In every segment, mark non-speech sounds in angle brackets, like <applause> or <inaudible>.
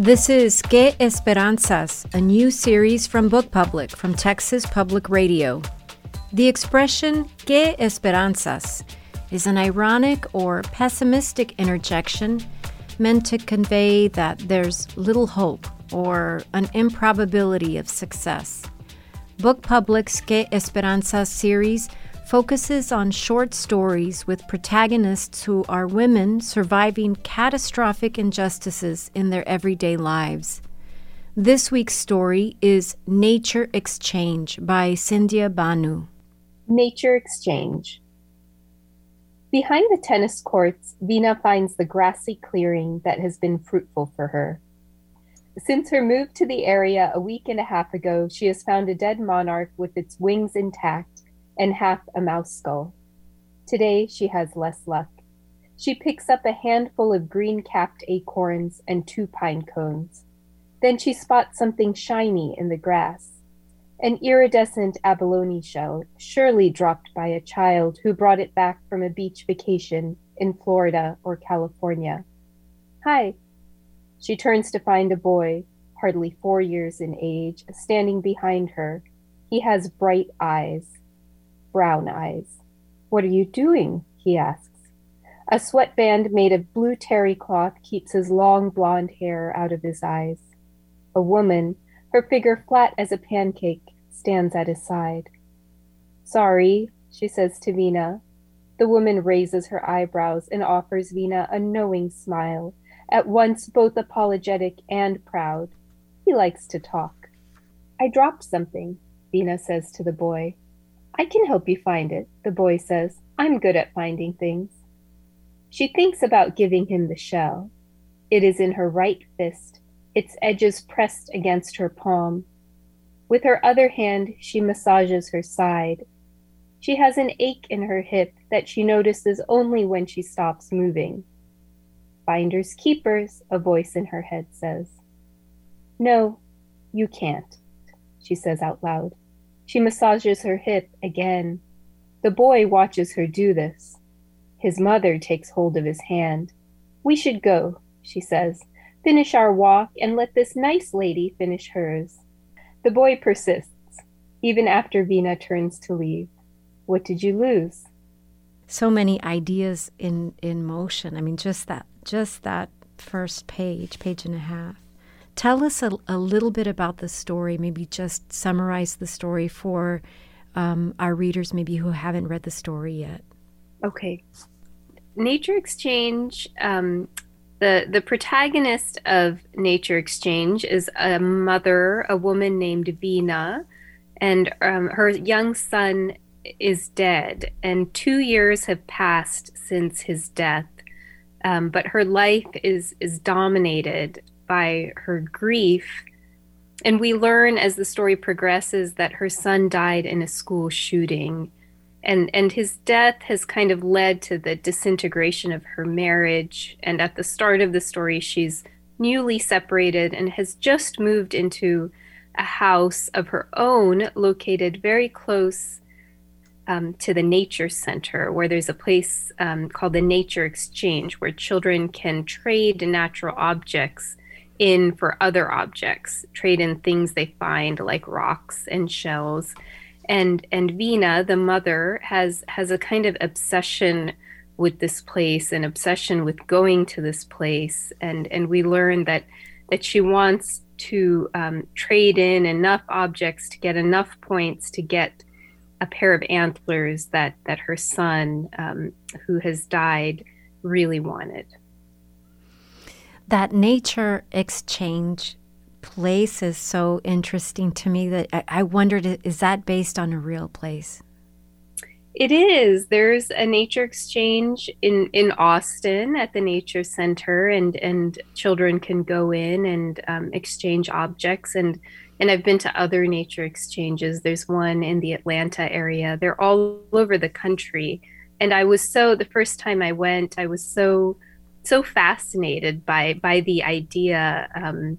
This is Que Esperanzas, a new series from Book Public from Texas Public Radio. The expression Que Esperanzas is an ironic or pessimistic interjection meant to convey that there's little hope or an improbability of success. Book Public's Que Esperanzas series focuses on short stories with protagonists who are women surviving catastrophic injustices in their everyday lives. This week's story is Nature Exchange by Sindya Bhanoo. Nature Exchange. Behind the tennis courts, Vina finds the grassy clearing that has been fruitful for her. Since her move to the area a week and a half ago, she has found a dead monarch with its wings intact and half a mouse skull. Today she has less luck. She picks up a handful of green capped acorns and two pine cones. Then she spots something shiny in the grass an iridescent abalone shell, surely dropped by a child who brought it back from a beach vacation in Florida or California. Hi. She turns to find a boy, hardly four years in age, standing behind her. He has bright eyes brown eyes. What are you doing? he asks. A sweatband made of blue terry cloth keeps his long blond hair out of his eyes. A woman, her figure flat as a pancake, stands at his side. Sorry, she says to Vina. The woman raises her eyebrows and offers Vina a knowing smile, at once both apologetic and proud. He likes to talk. I dropped something, Vina says to the boy. I can help you find it, the boy says. I'm good at finding things. She thinks about giving him the shell. It is in her right fist, its edges pressed against her palm. With her other hand, she massages her side. She has an ache in her hip that she notices only when she stops moving. Finders keepers, a voice in her head says. No, you can't, she says out loud. She massages her hip again. The boy watches her do this. His mother takes hold of his hand. We should go, she says. Finish our walk and let this nice lady finish hers. The boy persists, even after Vina turns to leave. What did you lose? So many ideas in, in motion. I mean, just that, just that first page, page and a half. Tell us a, a little bit about the story, maybe just summarize the story for um, our readers, maybe who haven't read the story yet. Okay. Nature Exchange, um, the, the protagonist of Nature Exchange is a mother, a woman named Vina, and um, her young son is dead, and two years have passed since his death. Um, but her life is is dominated by her grief. And we learn as the story progresses that her son died in a school shooting. And, and his death has kind of led to the disintegration of her marriage. And at the start of the story, she's newly separated and has just moved into a house of her own located very close um, to the nature center, where there's a place um, called the Nature Exchange, where children can trade natural objects in for other objects, trade in things they find like rocks and shells. And and Vina, the mother, has has a kind of obsession with this place, an obsession with going to this place. And and we learn that that she wants to um, trade in enough objects to get enough points to get a pair of antlers that that her son, um, who has died, really wanted that nature exchange place is so interesting to me that I, I wondered is that based on a real place? It is. There's a nature exchange in in Austin at the Nature Center, and and children can go in and um, exchange objects. and And I've been to other nature exchanges. There's one in the Atlanta area. They're all over the country. And I was so the first time I went, I was so so fascinated by by the idea. Um,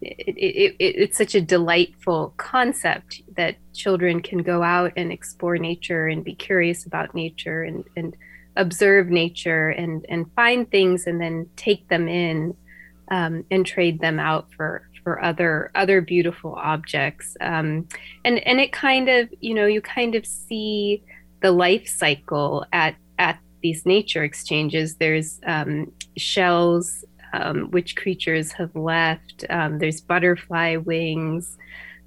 it, it, it, it's such a delightful concept that children can go out and explore nature and be curious about nature and, and observe nature and, and find things and then take them in um, and trade them out for for other other beautiful objects. Um, and and it kind of you know you kind of see the life cycle at at these nature exchanges. There's um, shells um, which creatures have left. Um, there's butterfly wings.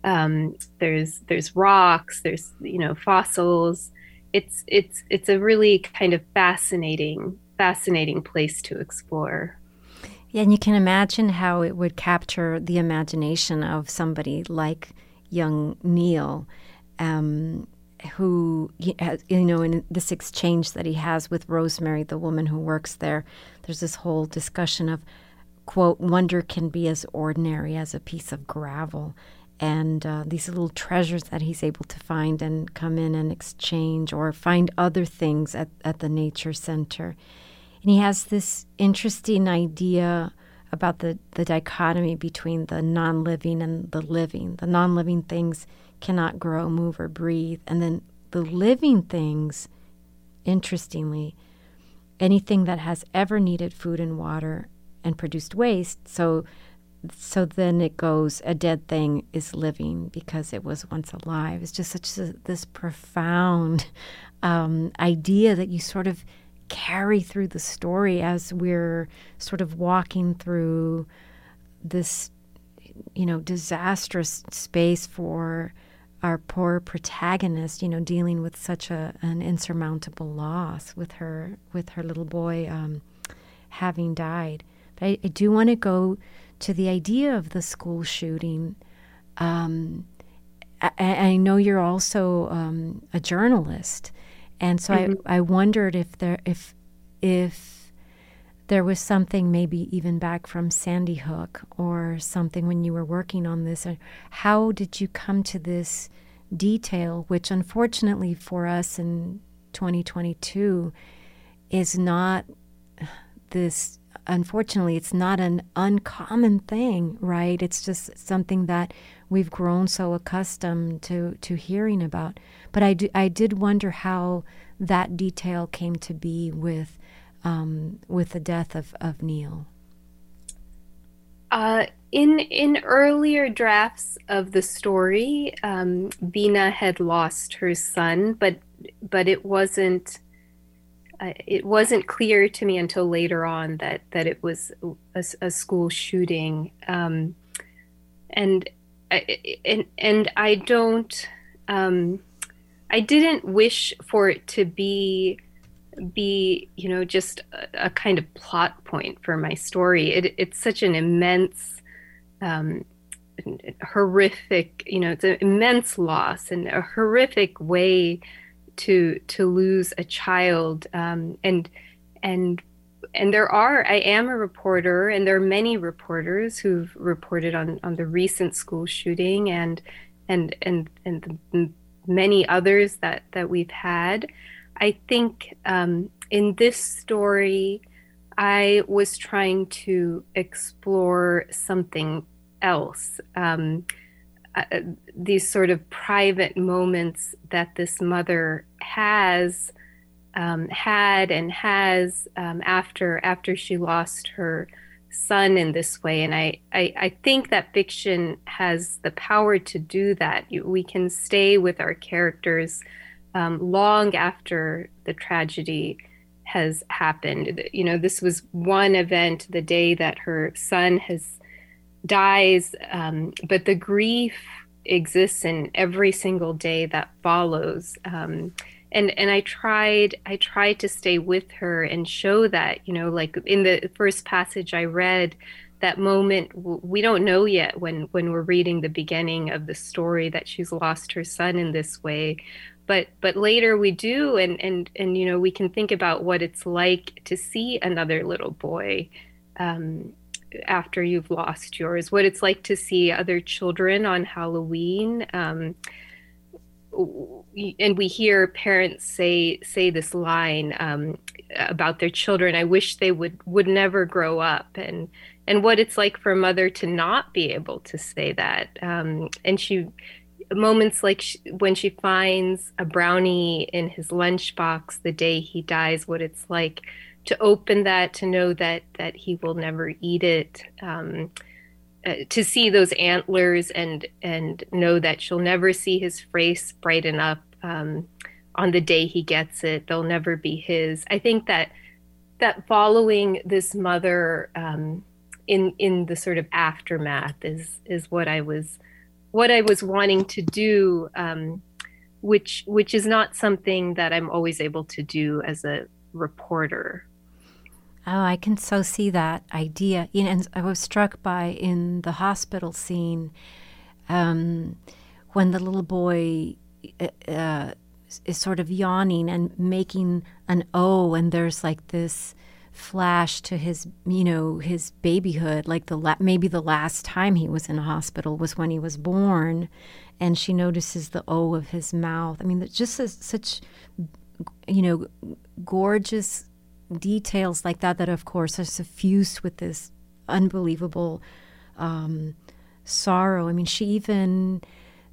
Um, there's there's rocks. There's you know fossils. It's it's it's a really kind of fascinating fascinating place to explore. Yeah, and you can imagine how it would capture the imagination of somebody like young Neil. Um, who has, you know in this exchange that he has with Rosemary, the woman who works there, there's this whole discussion of quote wonder can be as ordinary as a piece of gravel, and uh, these little treasures that he's able to find and come in and exchange or find other things at, at the nature center, and he has this interesting idea about the, the dichotomy between the non living and the living. The non living things cannot grow, move, or breathe. And then the living things, interestingly, anything that has ever needed food and water and produced waste. So, so then it goes a dead thing is living because it was once alive. It's just such a, this profound <laughs> um, idea that you sort of carry through the story as we're sort of walking through this, you know, disastrous space for our poor protagonist, you know, dealing with such a an insurmountable loss with her with her little boy um, having died. But I, I do want to go to the idea of the school shooting. Um, I, I, know you're also um, a journalist, and so mm-hmm. I, I wondered if there if if there was something maybe even back from Sandy Hook or something when you were working on this. Uh, how did you come to this detail, which unfortunately for us in 2022 is not this, unfortunately, it's not an uncommon thing, right? It's just something that we've grown so accustomed to, to hearing about. But I, do, I did wonder how that detail came to be with um, with the death of, of Neil? Uh, in in earlier drafts of the story, um, Vina had lost her son, but but it wasn't uh, it wasn't clear to me until later on that that it was a, a school shooting, um, and and and I don't um, I didn't wish for it to be be you know just a, a, kind of plot point for my story. It, it's such an immense um, horrific you know it's an immense loss and a horrific way to to lose a child. Um, and and and there are i am a reporter and there are many reporters who've reported on on the recent school shooting and and and and the many others that that we've had I think um, in this story, I was trying to explore something else. Um, uh, these sort of private moments that this mother has um, had and has um, after after she lost her son in this way and I, I, I think that fiction has the power to do that we can stay with our characters um, long after the tragedy has happened. You know, this was one event, the day that her son has dies, um, but the grief exists in every single day that follows. Um, and and I tried I tried to stay with her and show that you know like in the first passage I read that moment we don't know yet when when we're reading the beginning of the story that she's lost her son in this way but but later we do and and and you know we can think about what it's like to see another little boy um, after you've lost yours what it's like to see other children on halloween um, and we hear parents say say this line um, about their children i wish they would would never grow up and and what it's like for a mother to not be able to say that um, and she moments like she, when she finds a brownie in his lunchbox the day he dies, what it's like to open that, to know that that he will never eat it. Um, uh, to see those antlers and and know that she'll never see his face brighten up um, on the day he gets it. They'll never be his. I think that that following this mother um, in in the sort of aftermath is is what I was what I was wanting to do, um, which which is not something that I'm always able to do as a reporter. Oh, I can so see that idea. You know, and I was struck by in the hospital scene um, when the little boy uh, uh is sort of yawning and making an O, and there's like this flash to his, you know, his babyhood. Like the la- maybe the last time he was in a hospital was when he was born, and she notices the O of his mouth. I mean, just a, such, you know, gorgeous details like that that of course are suffused with this unbelievable um, sorrow. I mean, she even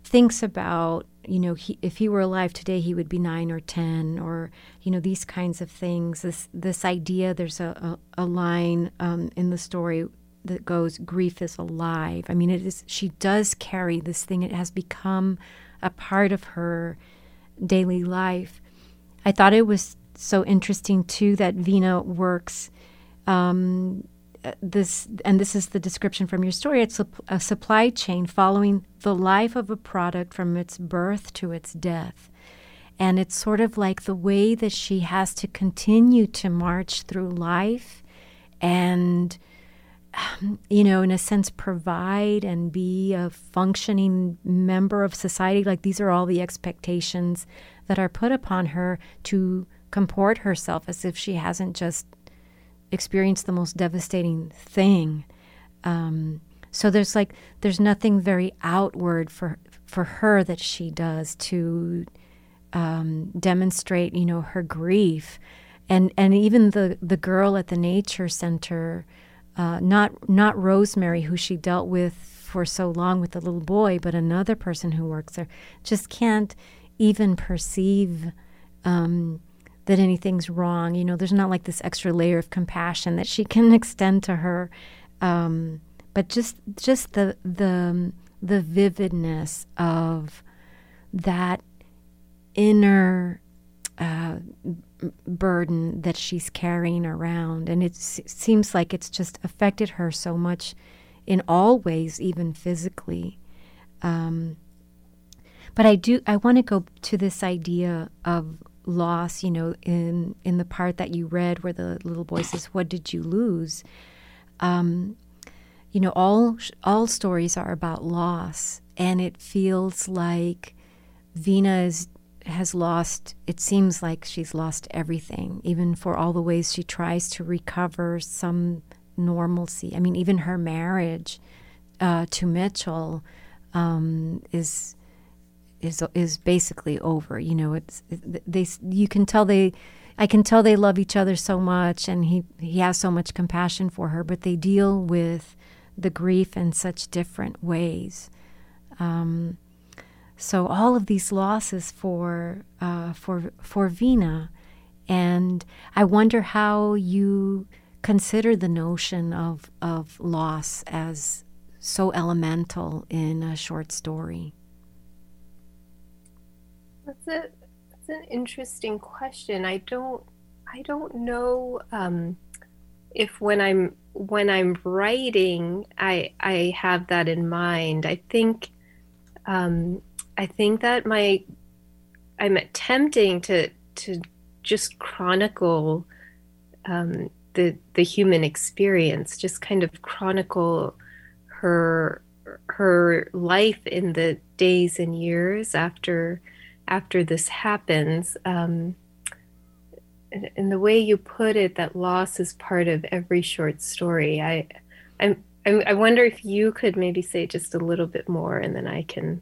thinks about you know he, if he were alive today he would be nine or ten or you know these kinds of things. This this idea there's a, a, a line um, in the story that goes grief is alive. I mean it is she does carry this thing. It has become a part of her daily life. I thought it was so interesting too that Vina works um, this, and this is the description from your story. It's a, a supply chain following the life of a product from its birth to its death. And it's sort of like the way that she has to continue to march through life and, um, you know, in a sense, provide and be a functioning member of society. Like these are all the expectations that are put upon her to comport herself as if she hasn't just experienced the most devastating thing. Um, so there's like there's nothing very outward for for her that she does to um, demonstrate, you know, her grief, and and even the the girl at the nature center, uh, not not Rosemary, who she dealt with for so long with the little boy, but another person who works there, just can't even perceive um, that anything's wrong. You know, there's not like this extra layer of compassion that she can <laughs> extend to her. Um, but just just the the the vividness of that inner uh, burden that she's carrying around, and it seems like it's just affected her so much in all ways, even physically. Um, but I do I want to go to this idea of loss, you know, in in the part that you read where the little boy says, "What did you lose?" Um, you know, all all stories are about loss, and it feels like Vina is, has lost. It seems like she's lost everything, even for all the ways she tries to recover some normalcy. I mean, even her marriage uh, to Mitchell um, is is is basically over. You know, it's they. You can tell they. I can tell they love each other so much, and he he has so much compassion for her. But they deal with the grief in such different ways. Um, so all of these losses for uh, for for Vina, and I wonder how you consider the notion of of loss as so elemental in a short story. That's a that's an interesting question. I don't I don't know um, if when I'm when I'm writing I I have that in mind. I think um, I think that my I'm attempting to to just chronicle um, the the human experience, just kind of chronicle her her life in the days and years after after this happens. Um, and, the way you put it, that loss is part of every short story. I, I'm, I wonder if you could maybe say just a little bit more, and then I can,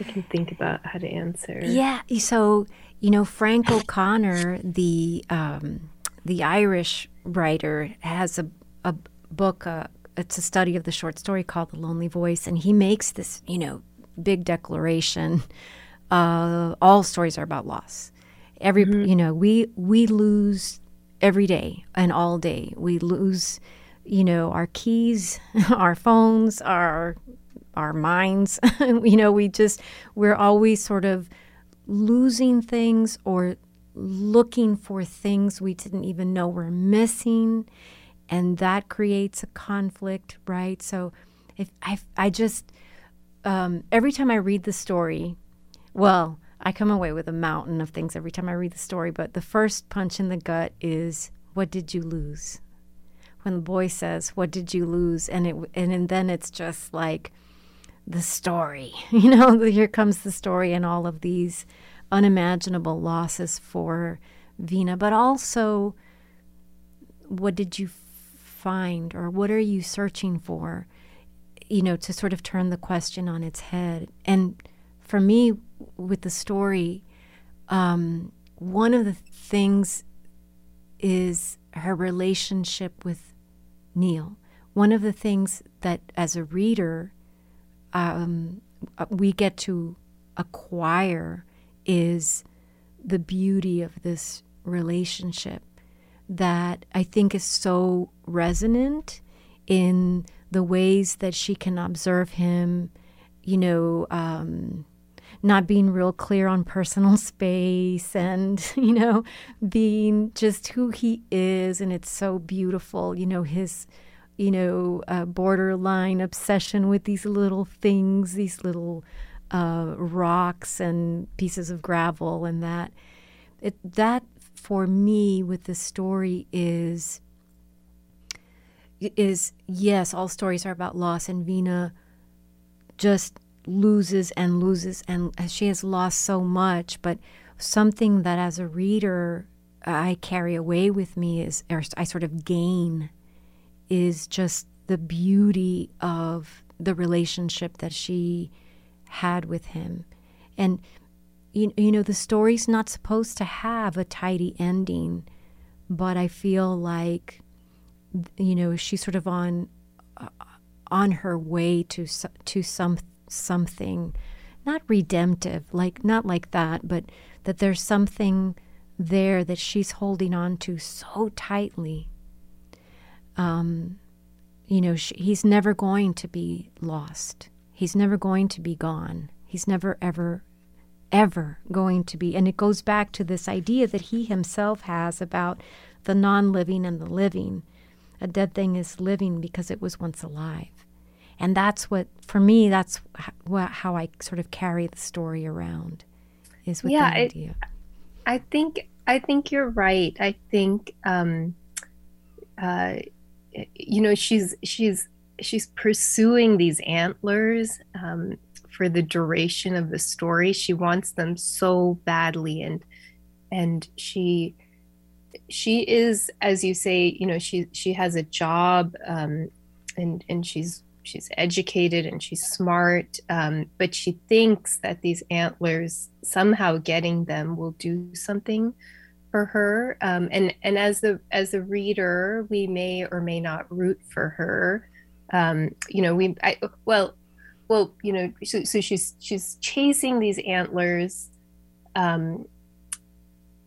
I can think about how to answer. Yeah. So you know, Frank O'Connor, the um, the Irish writer, has a a book. Uh, it's a study of the short story called The Lonely Voice, and he makes this, you know, big declaration uh, all stories are about loss. Every mm-hmm. you know, we we lose every day and all day. We lose, you know, our keys, <laughs> our phones, our our minds. <laughs> you know, we just we're always sort of losing things or looking for things we didn't even know we're missing and that creates a conflict, right? So if I I just um, every time I read the story, well, I come away with a mountain of things every time I read the story, but the first punch in the gut is what did you lose? When the boy says, "What did you lose?" and it and, and then it's just like the story. <laughs> You know, here comes the story and all of these unimaginable losses for Vina, but also what did you find or what are you searching for? You know, to sort of turn the question on its head. And for me, with the story, um, one of the things is her relationship with Neil. One of the things that, as a reader, um, we get to acquire is the beauty of this relationship that I think is so resonant in the ways that she can observe him, you know, um, not being real clear on personal <laughs> space and, you know, being just who he is. And it's so beautiful, you know, his, you know, uh, borderline obsession with these little things, these little uh, rocks and pieces of gravel, and that. It, that for me with the story is is yes, all stories are about loss, and Vina just loses and loses, and she has lost so much. But something that, as a reader, I carry away with me is, or I sort of gain, is just the beauty of the relationship that she had with him, and you, you know the story's not supposed to have a tidy ending, but I feel like you know she's sort of on uh, on her way to to some something not redemptive, like not like that, but that there's something there that she's holding on to so tightly. Um, you know, she, he's never going to be lost. He's never going to be gone. He's never, ever, ever going to be. And it goes back to this idea that he himself has about the non living and the living. A dead thing is living because it was once alive and that's what for me that's how i sort of carry the story around is with yeah, the idea. I, I think i think you're right. I think um uh you know she's she's she's pursuing these antlers um for the duration of the story. She wants them so badly and and she she is as you say you know she she has a job um and and she's she's educated and she's smart, um, but she thinks that these antlers somehow getting them will do something for her. Um, and and as the as a reader, we may or may not root for her. Um, you know, we I, well, well, you know, so, so she's she's chasing these antlers. Um,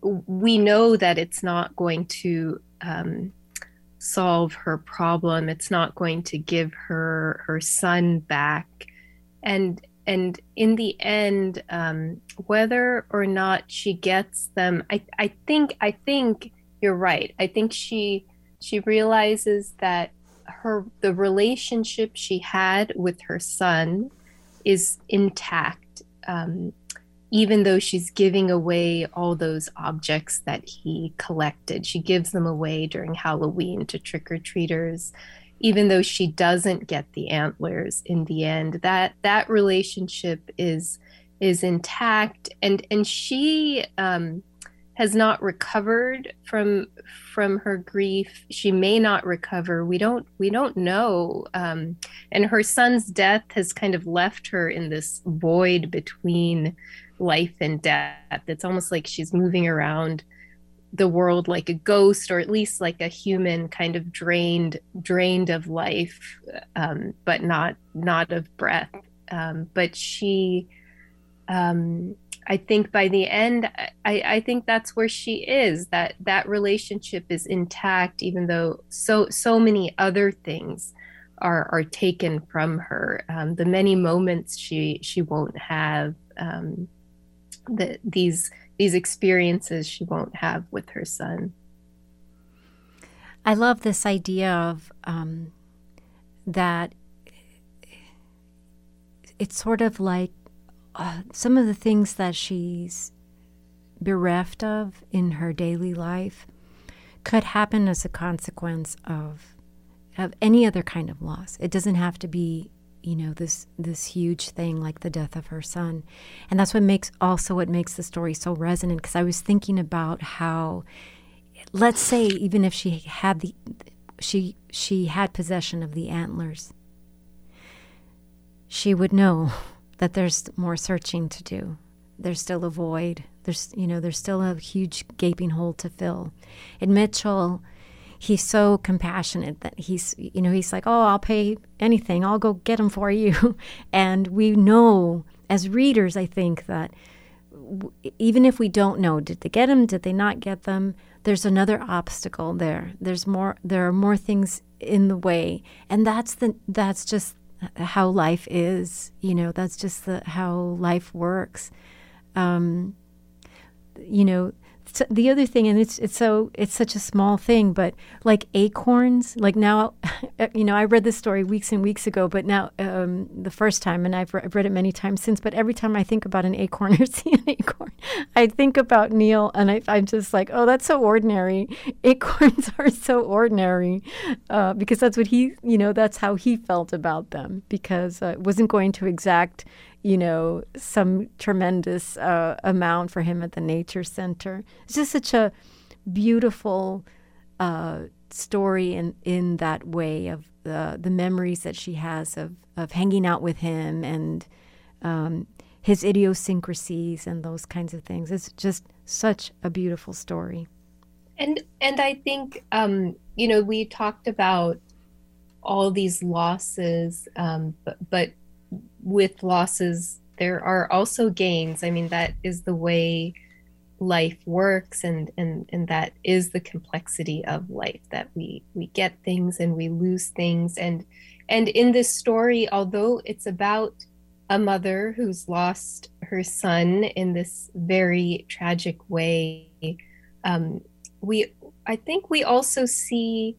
we know that it's not going to um, solve her problem. It's not going to give her her son back. And and in the end um, whether or not she gets them i i think i think you're right. I think she she realizes that her the relationship she had with her son is intact. Um, even though she's giving away all those objects that he collected. She gives them away during Halloween to trick or treaters, even though she doesn't get the antlers in the end. That that relationship is is intact, and and she um, has not recovered from from her grief. She may not recover. We don't we don't know. Um, and her son's death has kind of left her in this void between life and death. It's almost like she's moving around the world like a ghost or at least like a human kind of drained drained of life um, but not not of breath um, but she um, I think by the end, I, I think that's where she is. That that relationship is intact, even though so so many other things are are taken from her. Um, the many moments she she won't have, um, the these these experiences she won't have with her son. I love this idea of um, that it's sort of like uh, some of the things that she's bereft of in her daily life could happen as a consequence of of any other kind of loss. It doesn't have to be, you know, this this huge thing like the death of her son. And that's what makes also what makes the story so resonant because I was thinking about how let's say even if she had the she she had possession of the antlers she would know <laughs> that there's more searching to do. There's still a void. There's you know there's still a huge gaping hole to fill. And mitchell he's so compassionate that he's you know he's like oh i'll pay anything i'll go get them for you <laughs> and we know as readers i think that even if we don't know did they get them did they not get them there's another obstacle there. There's more there are more things in the way. And that's the that's just how life is, you know, that's just the how life works. Um, you know, the other thing, and it's it's so it's such a small thing, but like acorns, like now, <laughs> you know, I read this story weeks and weeks ago, but now um, the first time, and I've, re- I've read it many times since. But every time I think about an acorn <laughs> or see an acorn, I think about Neil, and I, am just like, oh, that's so ordinary. Acorns <laughs> are so ordinary, uh, because that's what he, you know, that's how he felt about them, because uh, it wasn't going to exact you know, some tremendous uh, amount for him at the nature center. It's just such a beautiful uh, story in, in that way of the, the memories that she has of, of hanging out with him and um, his idiosyncrasies and those kinds of things. It's just such a beautiful story. And and I think um, you know we talked about all these losses, um, but, but with losses, there are also gains. I mean, that is the way life works and and and that is the complexity of life that we we get things and we lose things and and in this story although it's about a mother who's lost her son in this very tragic way um, we i think we also see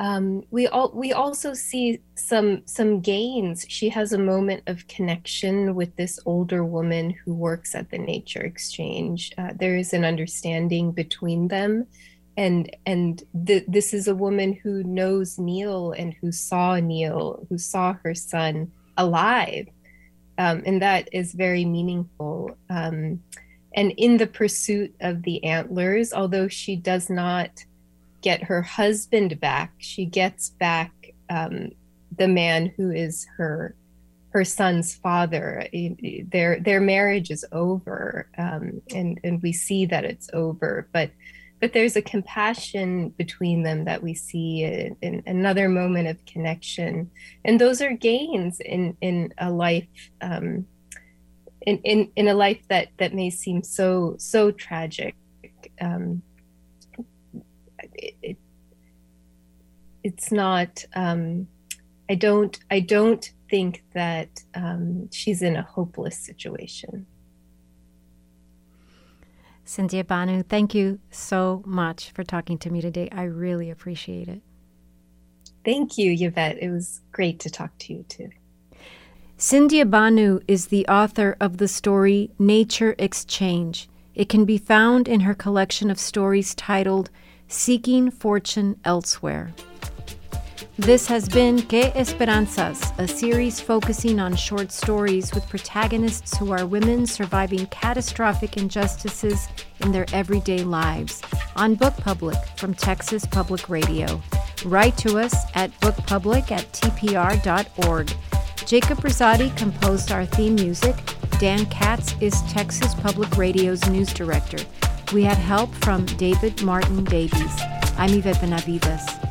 um, we all we also see some some gains. She has a moment of connection with this older woman who works at the Nature Exchange. Uh, there is an understanding between them, and and th- this is a woman who knows Neil and who saw Neil, who saw her son alive, um, and that is very meaningful. Um, and in the pursuit of the antlers, although she does not get her husband back. She gets back um, the man who is her her son's father. Their their marriage is over, um, and and we see that it's over. But but there's a compassion between them that we see in, in another moment of connection, and those are gains in in a life. Um, in, in, in a life that, that may seem so so tragic um, it, it's not um, i don't i don't think that um, she's in a hopeless situation. Sindya Bhanoo thank you so much for talking to me today. I really appreciate it. Thank you yvette. It was great to talk to you too. Sindya Bhanoo is the author of the story nature exchange. It can be found in her collection of stories titled Seeking Fortune Elsewhere. This has been Que Esperanzas, a series focusing on short stories with protagonists who are women surviving catastrophic injustices in their everyday lives on Book Public from Texas Public Radio. Write to us at bookpublic at tpr.org. Jacob Rosati composed our theme music. Dan Katz is Texas Public Radio's news director. We had help from David Martin Davies. I'm Yvette Benavides.